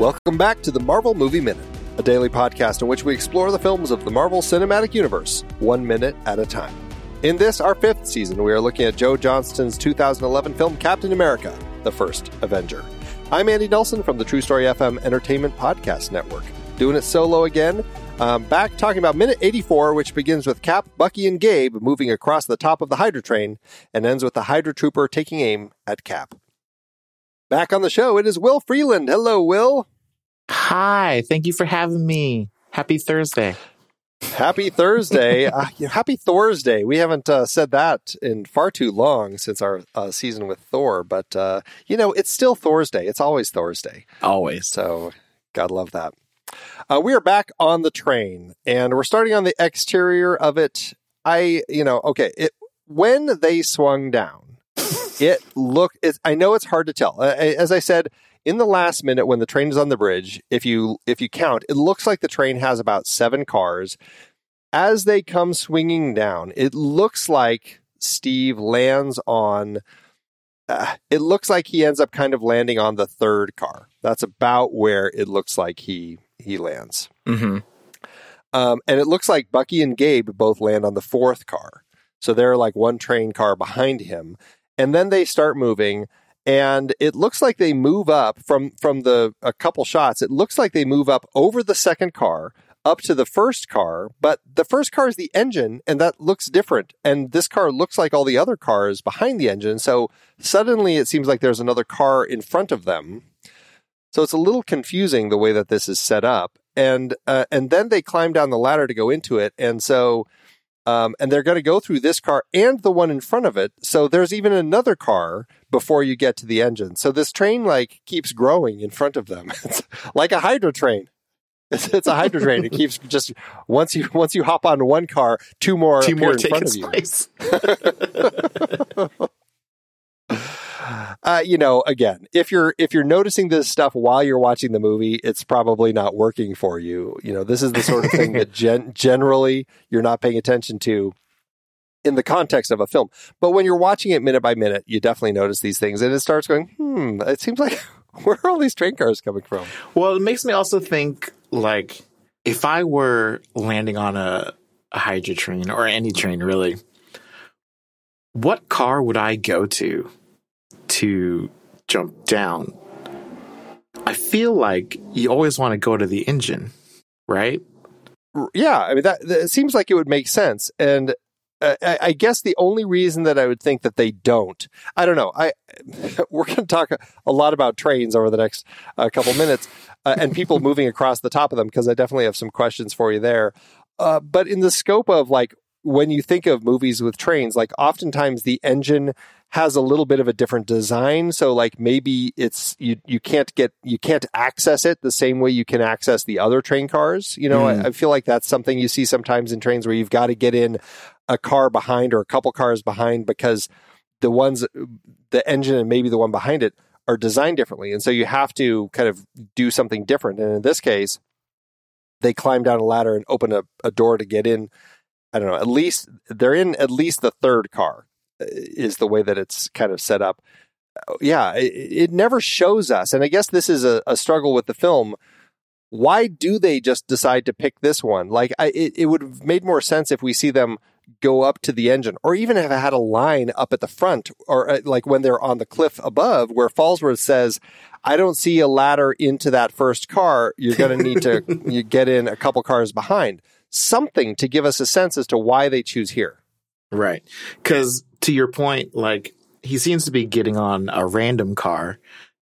Welcome back to the Marvel Movie Minute, a daily podcast in which we explore the films of the Marvel Cinematic Universe, one minute at a time. In this, our fifth season, we are looking at Joe Johnston's 2011 film Captain America, The First Avenger. I'm Andy Nelson from the True Story FM Entertainment Podcast Network. Doing it solo again. Um, back talking about minute 84, which begins with Cap, Bucky, and Gabe moving across the top of the Hydra train and ends with the Hydra Trooper taking aim at Cap. Back on the show, it is Will Freeland. Hello, Will. Hi, thank you for having me. Happy Thursday. Happy Thursday. uh, happy Thursday. We haven't uh, said that in far too long since our uh, season with Thor, but uh, you know, it's still Thursday. It's always Thursday. Always. So, God love that. Uh, we are back on the train and we're starting on the exterior of it. I, you know, okay, it, when they swung down, it looked. I know it's hard to tell. As I said in the last minute when the train is on the bridge, if you if you count, it looks like the train has about seven cars. As they come swinging down, it looks like Steve lands on. Uh, it looks like he ends up kind of landing on the third car. That's about where it looks like he he lands. Mm-hmm. Um, and it looks like Bucky and Gabe both land on the fourth car. So they're like one train car behind him and then they start moving and it looks like they move up from from the a couple shots. It looks like they move up over the second car up to the first car but the first car is the engine and that looks different. And this car looks like all the other cars behind the engine so suddenly it seems like there's another car in front of them. So it's a little confusing the way that this is set up. And uh, and then they climb down the ladder to go into it and so um, and they're going to go through this car and the one in front of it. So there's even another car before you get to the engine. So this train like keeps growing in front of them. It's like a Hydra train. It's, it's a Hydra train. It keeps just once you once you hop on one car, two more two more in front of you. uh, you know, again, if you're if you're noticing this stuff while you're watching the movie, it's probably not working for you. You know, this is the sort of thing that gen- generally you're not paying attention to in the context of a film. But when you're watching it minute by minute, you definitely notice these things, and it starts going, hmm. It seems like where are all these train cars coming from? Well, it makes me also think like if I were landing on a, a Hydra train or any train, really, what car would I go to to jump down, I feel like you always want to go to the engine, right? Yeah, I mean that, that seems like it would make sense, and uh, I, I, guess the only reason that I would think that they don't, I don't know. I we're going to talk a, a, lot about trains over the next uh, couple minutes uh, and people moving across the top of them because I definitely have some questions for you there. Uh, but in the scope of like when you think of movies with trains, like oftentimes the engine has a little bit of a different design. So like maybe it's you you can't get you can't access it the same way you can access the other train cars. You know, mm. I, I, feel like that's something you see sometimes in trains where you've got to get in a car behind or a couple cars behind because the ones the engine and maybe the one behind it are designed differently. And so you have to kind of do something different. And in this case, they climb down a ladder and open a, a door to get in. I don't know, at least they're in at least the third car is the way that it's kind of set up. Yeah, it, it never shows us, and I guess this is a, a, struggle with the film. Why do they just decide to pick this one? Like, I, it, it would have made more sense if we see them go up to the engine, or even have had a line up at the front, or uh, like when they're on the cliff above, where Falsworth says, "I don't see a ladder into that first car. You're going to need to you get in a couple cars behind." Something to give us a sense as to why they choose here. Right. Because to your point, like he seems to be getting on a random car.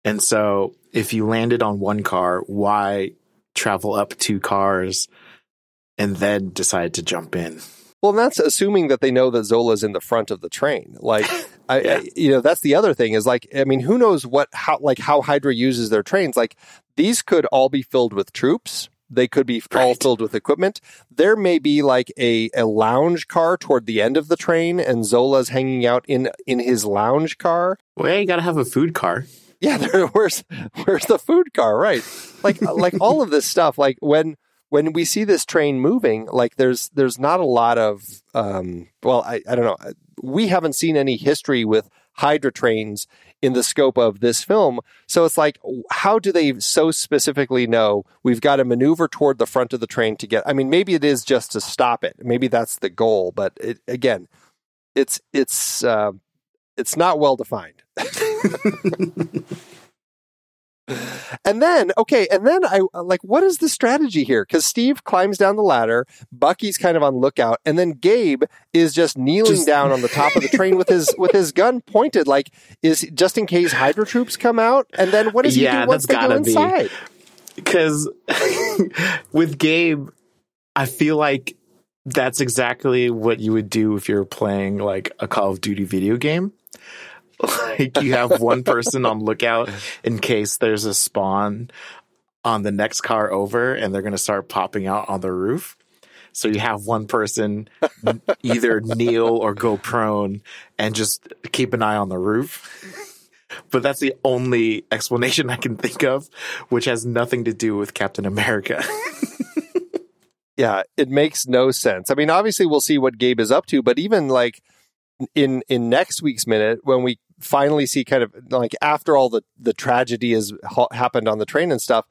And so if you landed on one car, why travel up two cars and then decide to jump in? Well, that's assuming that they know that Zola's in the front of the train. Like, I, yeah. I, you know, that's the other thing is like, I mean, who knows what, how, like how Hydra uses their trains? Like, these could all be filled with troops they could be right. all filled with equipment. There may be like a, a lounge car toward the end of the train, and Zola's hanging out in in his lounge car. Well, you got to have a food car. Yeah, there, where's where's the food car? Right, like like all of this stuff. Like when when we see this train moving, like there's there's not a lot of um, well, I I don't know. We haven't seen any history with Hydra trains in the scope of this film. So it's like, how do they so specifically know we've got to maneuver toward the front of the train to get? I mean, maybe it is just to stop it. Maybe that's the goal. But it, again, it's it's uh, it's not well defined. and then okay and then i uh, like what is the strategy here? Because steve climbs down the ladder bucky's kind of on lookout and then gabe is just kneeling just... down on the top of the train with his with his gun pointed like is just in case hydra troops come out and then what does he yeah, do once they go inside? Because with gabe i feel like that's exactly what you would do if you're playing like a call of duty video game like you have one person on lookout in case there's a spawn on the next car over and they're going to start popping out on the roof. So you have one person either kneel or go prone and just keep an eye on the roof. but that's the only explanation I can think of, which has nothing to do with Captain America. yeah, it makes no sense. I mean, obviously we'll see what Gabe is up to, but even like in in next week's minute when we finally see kind of like after all the the tragedy has ha- happened on the train and stuff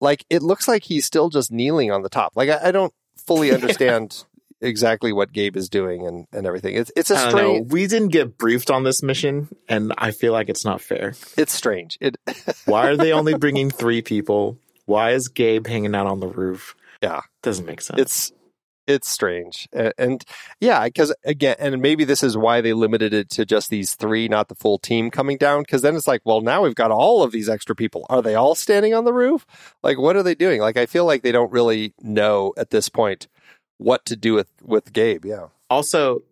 like it looks like he's still just kneeling on the top. Like i, I don't fully understand exactly what gabe is doing and and everything. It's it's a strange we didn't get briefed on this mission and i feel like it's not fair. It's strange. It why are they only bringing three people? Why is gabe hanging out on the roof? Yeah. Doesn't make sense. It's it's strange and, and yeah because again and maybe this is why they limited it to just these three not the full team coming down because then it's like well now we've got all of these extra people. Are they all standing on the roof? Like what are they doing? Like i feel like they don't really know at this point what to do with with gabe yeah. Also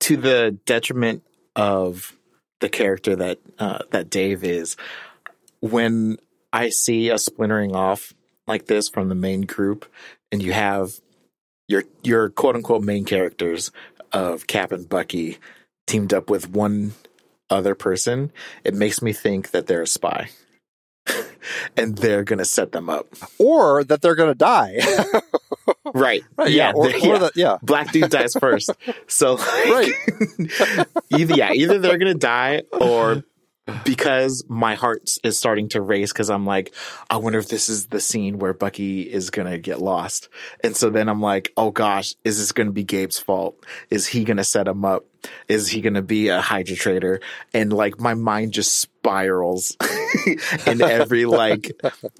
to the detriment of the character that uh, that dave is when i see a splintering off like this from the main group and you have your your quote unquote main characters of Cap and Bucky teamed up with one other person, it makes me think that they're a spy. and they're going to set them up. Or that they're going to die. right. right. Yeah. yeah. Or, yeah. Or the, yeah. Black dude dies first. So, like, right. either, yeah, either they're going to die or because my heart is starting to race because I'm like, I wonder if this is the scene where Bucky is going to get lost. And so then I'm like, oh gosh, is this going to be Gabe's fault? Is he going to set him up? Is he going to be a Hydra traitor? And like my mind just spirals in every like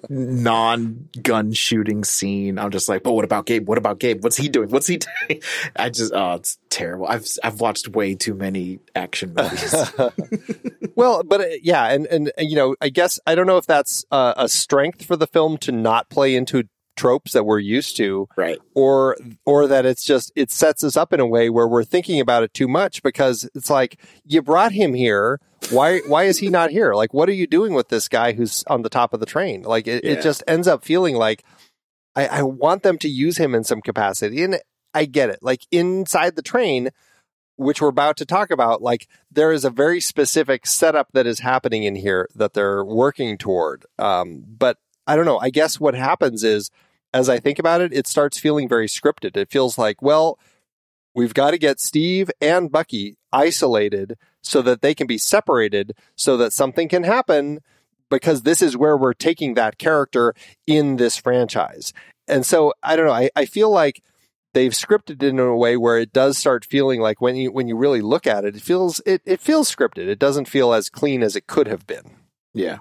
non gun shooting scene. I'm just like, but what about Gabe? What about Gabe? What's he doing? What's he doing? I just, oh, it's terrible. I've, I've watched way too many action movies. well, but uh, yeah. And, and, and, you know, I guess I don't know if that's uh, a strength for the film to not play into tropes that we're used to right or or that it's just it sets us up in a way where we're thinking about it too much because it's like you brought him here why why is he not here like what are you doing with this guy who's on the top of the train like it, yeah. it just ends up feeling like I, I want them to use him in some capacity and i get it like inside the train which we're about to talk about, like there is a very specific setup that is happening in here that they're working toward. Um, but I don't know. I guess what happens is as I think about it, it starts feeling very scripted. It feels like, well, we've got to get Steve and Bucky isolated so that they can be separated so that something can happen because this is where we're taking that character in this franchise. And so I don't know, I, I feel like they've scripted it in a way where it does start feeling like when you when you really look at it, it feels it, it feels scripted. It doesn't feel as clean as it could have been. Yeah.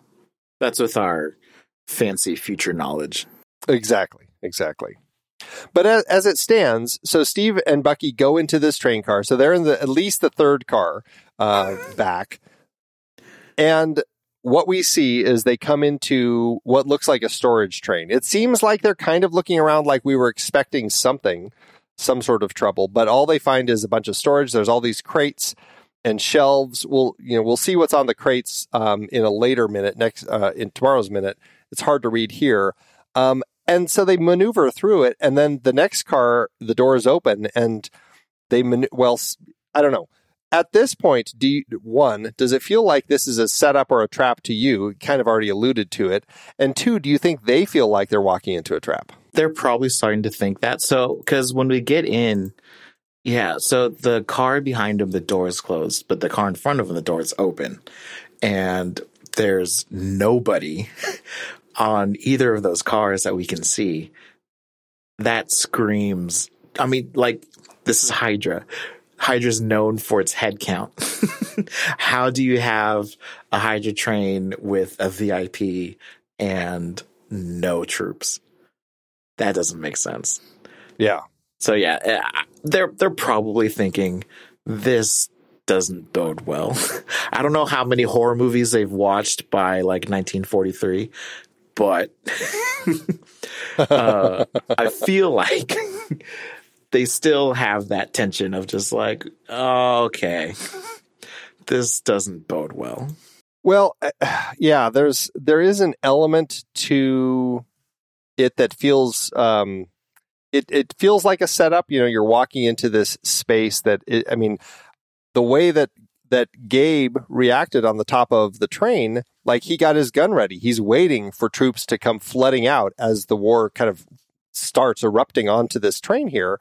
That's with our fancy future knowledge. Exactly, exactly. But as, as, it stands, so Steve and Bucky go into this train car. So they're in the at least the third car uh, back, and what we see is they come into what looks like a storage train. It seems like they're kind of looking around like we were expecting something, some sort of trouble, but all they find is a bunch of storage. There's all these crates and shelves. We'll you know we'll see what's on the crates um, in a later minute next uh, in tomorrow's minute. It's hard to read here. Um, and so they maneuver through it. And then the next car, the door is open and they, man- well, I don't know. At this point, you, one, does it feel like this is a setup or a trap to you? Kind of already alluded to it. And two, do you think they feel like they're walking into a trap? They're probably starting to think that. So, because when we get in, Yeah, so the car behind him, the door is closed, but the car in front of him, the door is open. And there's nobody on either of those cars that we can see. That screams. I mean, like, this is Hydra. Hydra's known for its head count. How do you have a Hydra train with a VIP and no troops? That doesn't make sense. Yeah. So yeah, eh, they're they're probably thinking this doesn't bode well. I don't know how many horror movies they've watched by like 1943, but uh, I feel like they still have that tension of just like, oh, okay, this doesn't bode well. Well, yeah, there's there is an element to it that feels um, it it feels like a setup. You know, you're walking into this space that it, I mean, the way that that Gabe reacted on the top of the train, like he got his gun ready. He's waiting for troops to come flooding out as the war kind of starts erupting onto this train here.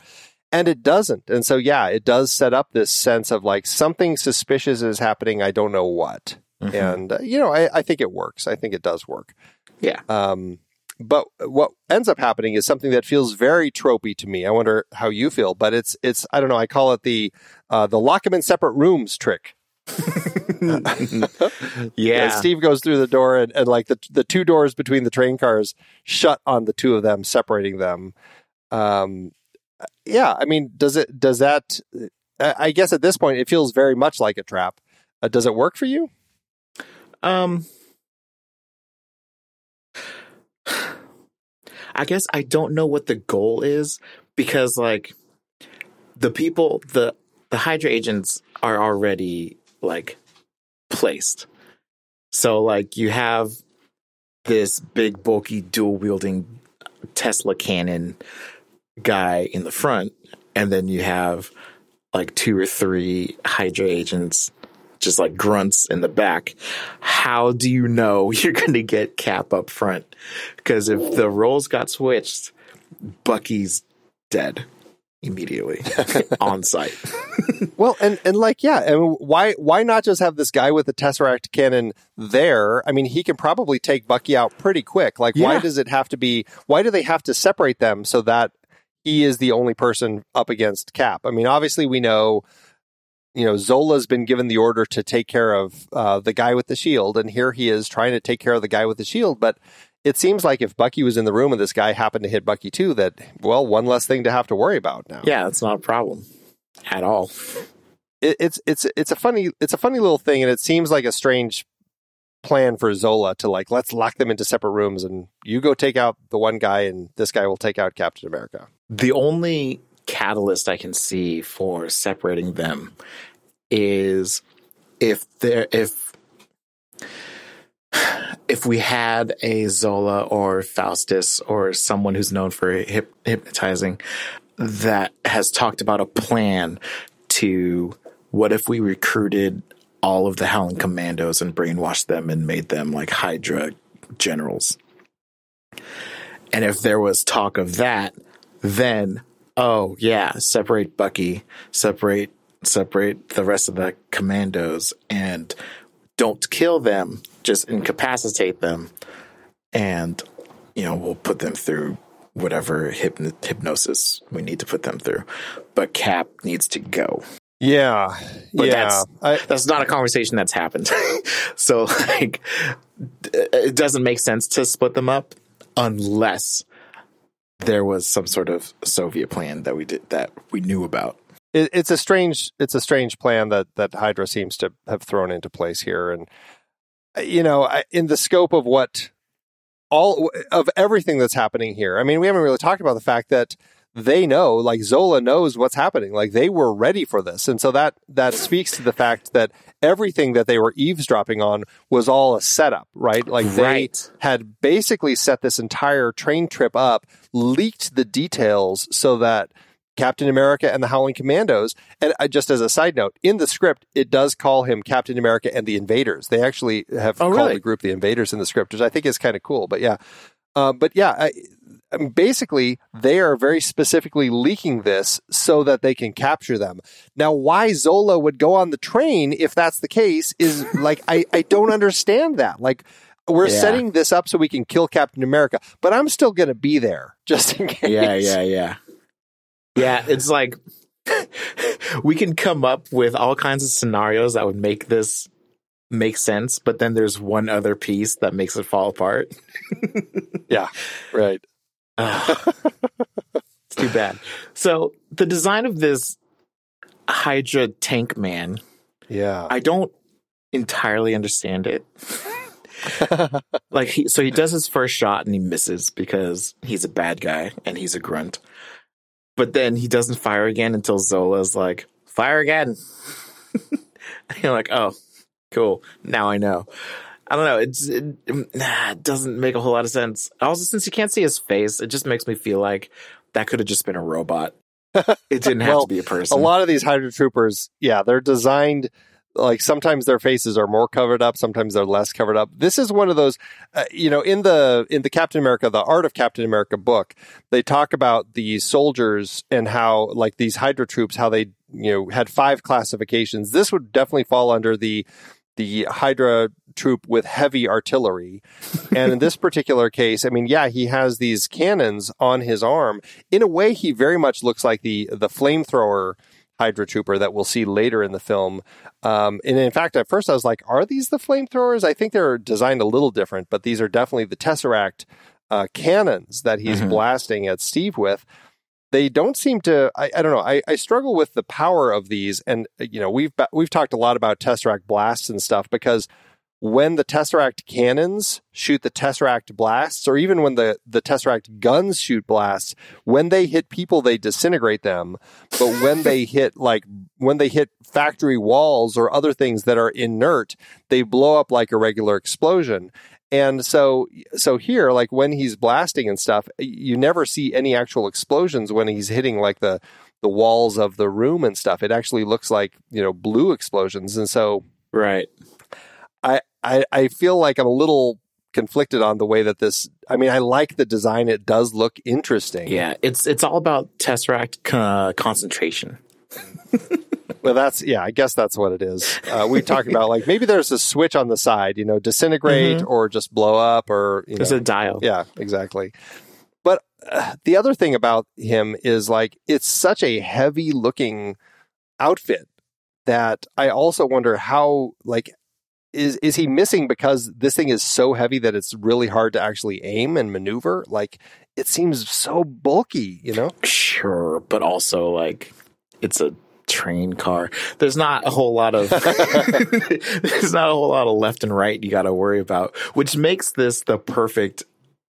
And it doesn't. And so, yeah, it does set up this sense of like something suspicious is happening. I don't know what. Mm-hmm. And, uh, you know, I, I think it works. I think it does work. Yeah. Um, but what ends up happening is something that feels very tropey to me. I wonder how you feel, but it's it's I don't know. I call it the uh, the lock them in separate rooms trick. yeah. Steve goes through the door and, and like the the two doors between the train cars shut on the two of them, separating them. Um, yeah, I mean, does it does that? I guess at this point, it feels very much like a trap. Uh, does it work for you? Um, I guess I don't know what the goal is because like the people the the Hydra agents are already like placed. So like you have this big bulky dual wielding Tesla cannon guy in the front and then you have like two or three Hydra agents just like grunts in the back. How do you know you're going to get Cap up front? Because if the roles got switched, Bucky's dead immediately on sight. well, and and like yeah, and why why not just have this guy with the tesseract cannon there? I mean, he can probably take Bucky out pretty quick. Like, yeah. why does it have to be? Why do they have to separate them so that he is the only person up against Cap? I mean, obviously we know you know, Zola's been given the order to take care of uh, the guy with the shield, and here he is trying to take care of the guy with the shield. But it seems like if Bucky was in the room and this guy happened to hit Bucky too, that well, one less thing to have to worry about now. Yeah, it's not a problem at all. It, it's it's it's a funny it's a funny little thing, and it seems like a strange plan for Zola to like let's lock them into separate rooms and you go take out the one guy and this guy will take out Captain America. The only catalyst I can see for separating them is if there if if we had a Zola or Faustus or someone who's known for hip, hypnotizing that has talked about a plan to what if we recruited all of the Howling Commandos and brainwashed them and made them like Hydra generals. And if there was talk of that, then oh yeah, separate Bucky, separate separate the rest of the commandos and don't kill them, just incapacitate them, and you know we'll put them through whatever hypno- hypnosis we need to put them through. But Cap needs to go. Yeah, but yeah. That's, I, that's not a conversation that's happened. so like, it doesn't make sense to split them up unless there was some sort of Soviet plan that we did that we knew about. It, it's a strange, it's a strange plan that that Hydra seems to have thrown into place here, and you know, in the scope of what all of everything that's happening here. I mean, we haven't really talked about the fact that they know, like Zola knows what's happening. Like they were ready for this. And so that that speaks to the fact that everything that they were eavesdropping on was all a setup, right? Like right. they had basically set this entire train trip up, leaked the details so that Captain America and the Howling Commandos. And just as a side note, in the script, it does call him Captain America and the Invaders. They actually have oh, called really? the group the Invaders in the script, which I think is kind of cool. But yeah, Uh, but yeah, I, I mean, basically, they are very specifically leaking this so that they can capture them. Now, why Zola would go on the train if that's the case is like I, I don't understand that. Like we're Yeah. setting this up so we can kill Captain America, but I'm still going to be there just in case. Yeah, yeah, yeah. Yeah, it's like we can come up with all kinds of scenarios that would make this make sense, but then there's one other piece that makes it fall apart. Yeah, right. It's too bad. So the design of this Hydra tank man, Yeah. I don't entirely understand it. like he, so he does his first shot and he misses because he's a bad guy and he's a grunt. But then he doesn't fire again until Zola's like, "Fire again." and you're like, "Oh, cool. Now I know." I don't know. It's it, nah, it doesn't make a whole lot of sense. Also, since you can't see his face, it just makes me feel like that could have just been a robot. It didn't have Well, to be a person. a lot of these Hydra troopers, yeah, they're designed like sometimes their faces are more covered up, sometimes they're less covered up. This is one of those, uh, you know, in the in the Captain America, the Art of Captain America book, they talk about the soldiers and how like these Hydra troops, how they you know had five classifications. This would definitely fall under the the Hydra troop with heavy artillery. And in this particular case, I mean, yeah, he has these cannons on his arm. In a way, he very much looks like the the flamethrower Hydra trooper that we'll see later in the film. Um, and in fact, at first I was like, are these the flamethrowers? I think they're designed a little different, but these are definitely the Tesseract uh, cannons that he's Mhm. blasting at Steve with. They don't seem to. I, I don't know. I, I struggle with the power of these, and uh, you know, we've we've talked a lot about Tesseract blasts and stuff because when the Tesseract cannons shoot the Tesseract blasts, or even when the, the Tesseract guns shoot blasts, when they hit people, they disintegrate them. But when they hit like when they hit factory walls or other things that are inert, they blow up like a regular explosion. And so, so here, like when he's blasting and stuff, you never see any actual explosions when he's hitting like the the walls of the room and stuff. It actually looks like you know blue explosions, and so right. I, I I feel like I'm a little conflicted on the way that this. I mean, I like the design; it does look interesting. Yeah, it's it's all about tesseract uh, concentration. Well, that's yeah. I guess that's what it is. Uh, we talked about like maybe there's a switch on the side, you know, disintegrate or just blow up, or you There's know, a dial. yeah, exactly. But uh, the other thing about him is like it's such a heavy looking outfit that I also wonder how like is is he missing because this thing is so heavy that it's really hard to actually aim and maneuver? Like it seems so bulky, you know? Sure, but also like it's a train car. There's not a whole lot of there's not a whole lot of left and right you got to worry about, which makes this the perfect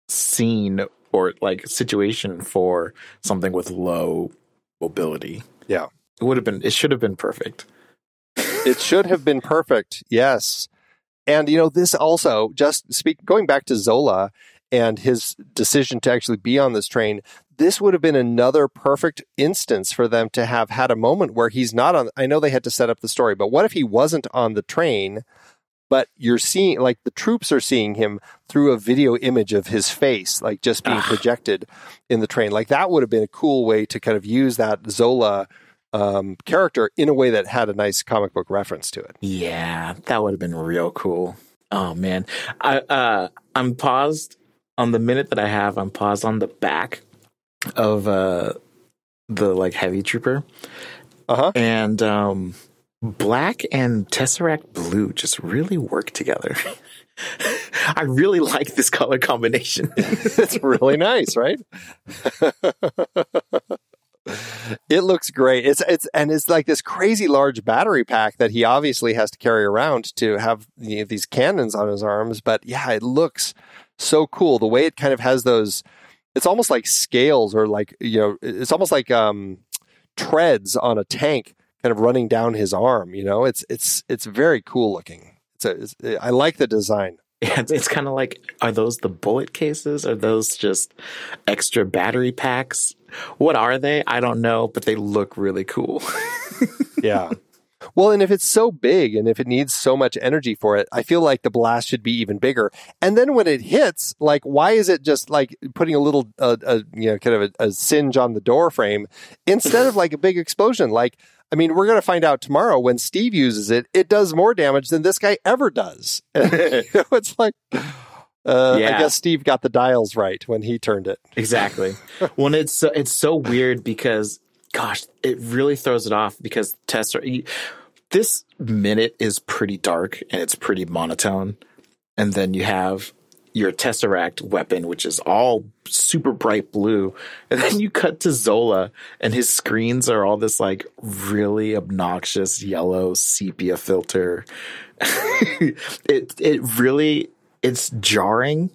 scene or like situation for something with low mobility. Yeah. It would have been it should have been perfect. it should have been perfect. Yes. And you know, this also just speak going back to Zola and his decision to actually be on this train, this would have been another perfect instance for them to have had a moment where he's not on I know they had to set up the story, but what if he wasn't on the train, but you're seeing like the troops are seeing him through a video image of his face, like just being Ah. projected in the train. Like that would have been a cool way to kind of use that Zola um, character in a way that had a nice comic book reference to it. Yeah, that would have been real cool. Oh man. I uh I'm paused on the minute that I have, I'm paused on the back of uh the like heavy trooper. Uh-huh. And um black and Tesseract blue just really work together. I really like this color combination. it's really nice, right? it looks great. It's it's and it's like this crazy large battery pack that he obviously has to carry around to have you know, these cannons on his arms. But yeah, it looks so cool. The way it kind of has those, it's almost like scales or like you know, it's almost like um, treads on a tank, kind of running down his arm. You know, it's it's it's very cool looking. It's, a, it's I like the design. Yeah, it's, it's kind of like, are those the bullet cases? Are those just extra battery packs? What are they? I don't know, but they look really cool. Yeah. Well, and if it's so big and if it needs so much energy for it, I feel like the blast should be even bigger. And then when it hits, like, why is it just like putting a little, uh, a, you know, kind of a, a singe on the door frame instead of like a big explosion? Like, I mean, we're going to find out tomorrow when Steve uses it, it does more damage than this guy ever does. it's like, uh, Yeah. I guess Steve got the dials right when he turned it. Exactly. when it's so, it's so weird because gosh, it really throws it off because Tesseract this minute is pretty dark and it's pretty monotone. And then you have your Tesseract weapon, which is all super bright blue. And then you cut to Zola and his screens are all this like really obnoxious yellow sepia filter. it it really it's jarring.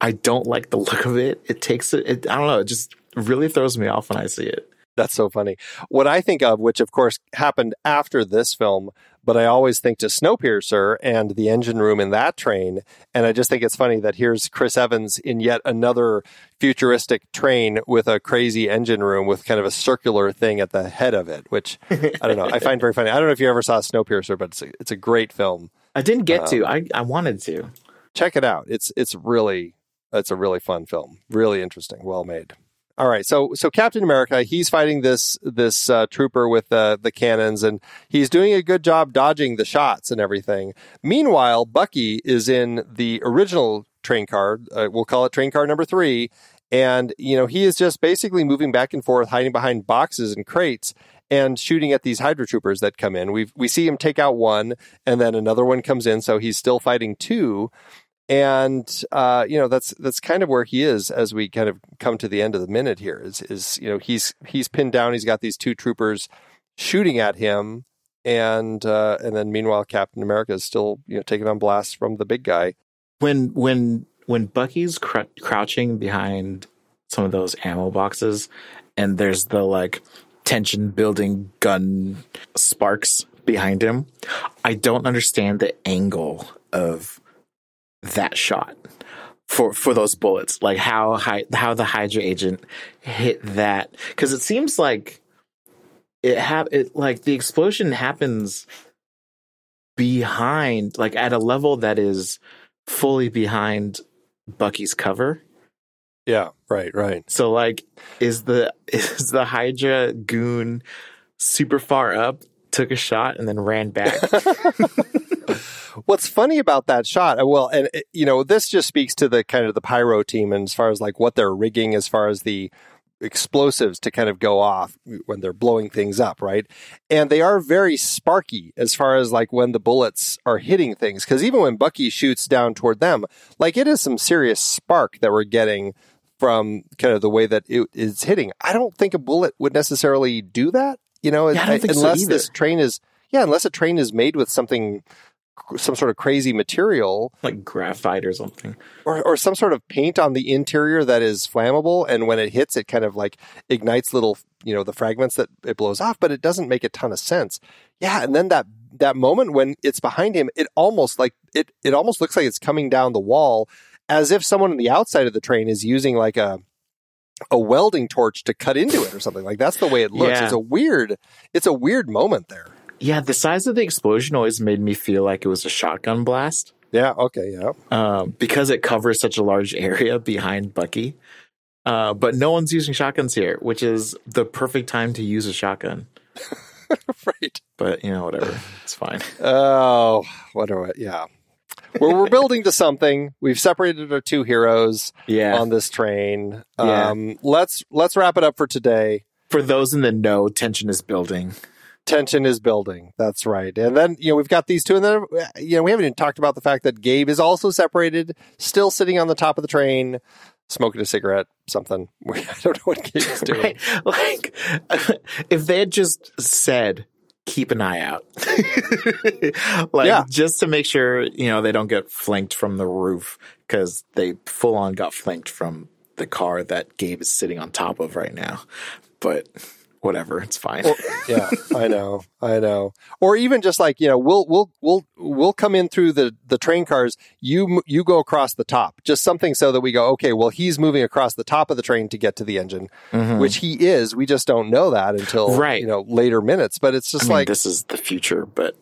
I don't like the look of it. It takes it, it I don't know, it just really throws me off when I see it. That's so funny. What I think of, which of course happened after this film, but I always think to Snowpiercer and the engine room in that train. And I just think it's funny that here's Chris Evans in yet another futuristic train with a crazy engine room with kind of a circular thing at the head of it, which I don't know. I find very funny. I don't know if you ever saw Snowpiercer, but it's a, it's a great film. I didn't get to. Um, I, I wanted to. Check it out. It's it's really it's a really fun film. Really interesting. Well made. All right, so so Captain America, he's fighting this this uh, trooper with the the cannons, and he's doing a good job dodging the shots and everything. Meanwhile, Bucky is in the original train car. Uh, we'll call it train car number three, and you know he is just basically moving back and forth, hiding behind boxes and crates, and shooting at these Hydra troopers that come in. We we see him take out one, and then another one comes in, so he's still fighting two and uh, you know that's that's kind of where he is as we kind of come to the end of the minute here is is you know he's he's pinned down. He's got these two troopers shooting at him. And uh, and then meanwhile Captain America is still you know taking on blasts from the big guy. When when when Bucky's cr- crouching behind some of those ammo boxes and there's the like tension building gun sparks behind him, I don't understand the angle of that shot for for those bullets. Like how high, how the hydra agent hit that. Because it seems like it have it like the explosion happens behind like at a level that is fully behind bucky's cover. Yeah right right. So like is the is the hydra goon super far up took a shot and then ran back What's funny about that shot, uh, well, and uh, you know, this just speaks to the kind of the pyro team and as far as like what they're rigging as far as the explosives to kind of go off when they're blowing things up, right? And they are very sparky as far as like when the bullets are hitting things. Cause even when Bucky shoots down toward them, like it is some serious spark that we're getting from kind of the way that it is hitting. I don't think a bullet would necessarily do that, you know, Yeah, I so unless either. this train is, yeah, unless a train is made with something some sort of crazy material. Like graphite or something. Or, or some sort of paint on the interior that is flammable and when it hits it kind of like ignites little you know the fragments that it blows off but it doesn't make a ton of sense. Yeah and then that that moment when it's behind him it almost like it it almost looks like it's coming down the wall as if someone on the outside of the train is using like a a welding torch to cut into it or something. Like that's the way it looks. Yeah. it's a weird it's a weird moment there yeah the size of the explosion always made me feel like it was a shotgun blast yeah okay yeah um, because it covers such a large area behind Bucky. Uh, but no one's using shotguns here, which is the perfect time to use a shotgun. right But you know, whatever, it's fine. Oh, what are we? Yeah. Well, we're building to something. We've separated our two heroes Yeah. on this train. Yeah. Um, let's let's wrap it up for today. For those in the know, tension is building. Tension is building. That's right. And then you know we've got these two, and then you know we haven't even talked about the fact that Gabe is also separated, still sitting on the top of the train, smoking a cigarette. Something. I don't know what Gabe is doing. Right? Like, if they had just said, keep an eye out. like, Yeah. just to make sure, you know, they don't get flanked from the roof because they full on got flanked from the car that Gabe is sitting on top of right now. But whatever, it's fine. Or- yeah, I know, I know. Or even just like you know, we'll we'll we'll we'll come in through the the train cars. You you go across the top, just something so that we go, okay, well, he's moving across the top of the train to get to the engine, Mhm. which he is. We just don't know that until Right. you know later minutes. But it's I just mean, like this is the future, but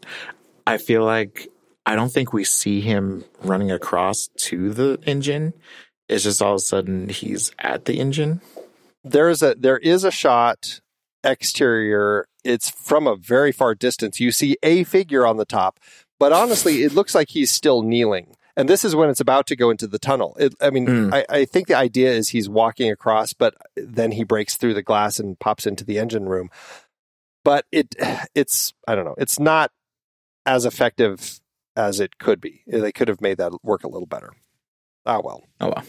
I feel like I don't think we see him running across to the engine. It's just all of a sudden he's at the engine. there's a there is a shot exterior. It's from a very far distance. You see a figure on the top, but honestly, it looks like he's still kneeling. And this is when it's about to go into the tunnel. It, I mean, Mm. I, I think the idea is he's walking across, but then he breaks through the glass and pops into the engine room. But it, it's I don't know. It's not as effective as it could be. They could have made that work a little better. Ah, well. Oh well.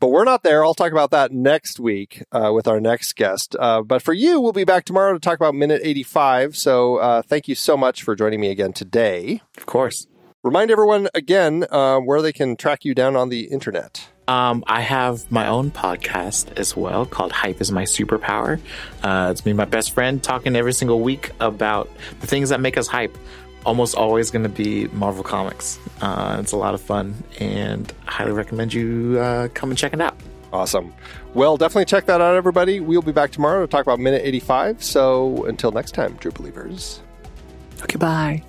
But we're not there. I'll talk about that next week uh, with our next guest. Uh, but for you, we'll be back tomorrow to talk about minute 85. So uh, thank you so much for joining me again today. Of course. Remind everyone again uh, where they can track you down on the internet. Um, I have my own podcast as well called Hype is My Superpower. Uh, it's me and my best friend talking every single week about the things that make us hype. Almost always going to be Marvel Comics. Uh, it's a lot of fun and highly recommend you uh, come and check it out. Awesome. Well, definitely check that out, everybody. We'll be back tomorrow to talk about minute 85. So until next time, true believers. Okay, bye.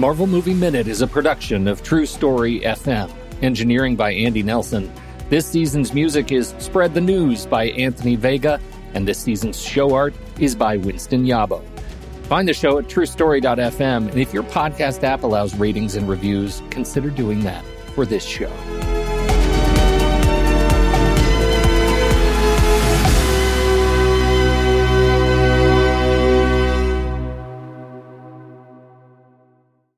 Marvel Movie Minute is a production of True Story FM. Engineering by Andy Nelson. This season's music is Spread the News by Anthony Vega, and this season's show art is by Winston Yabo. Find the show at truestory.fm, and if your podcast app allows ratings and reviews, consider doing that for this show.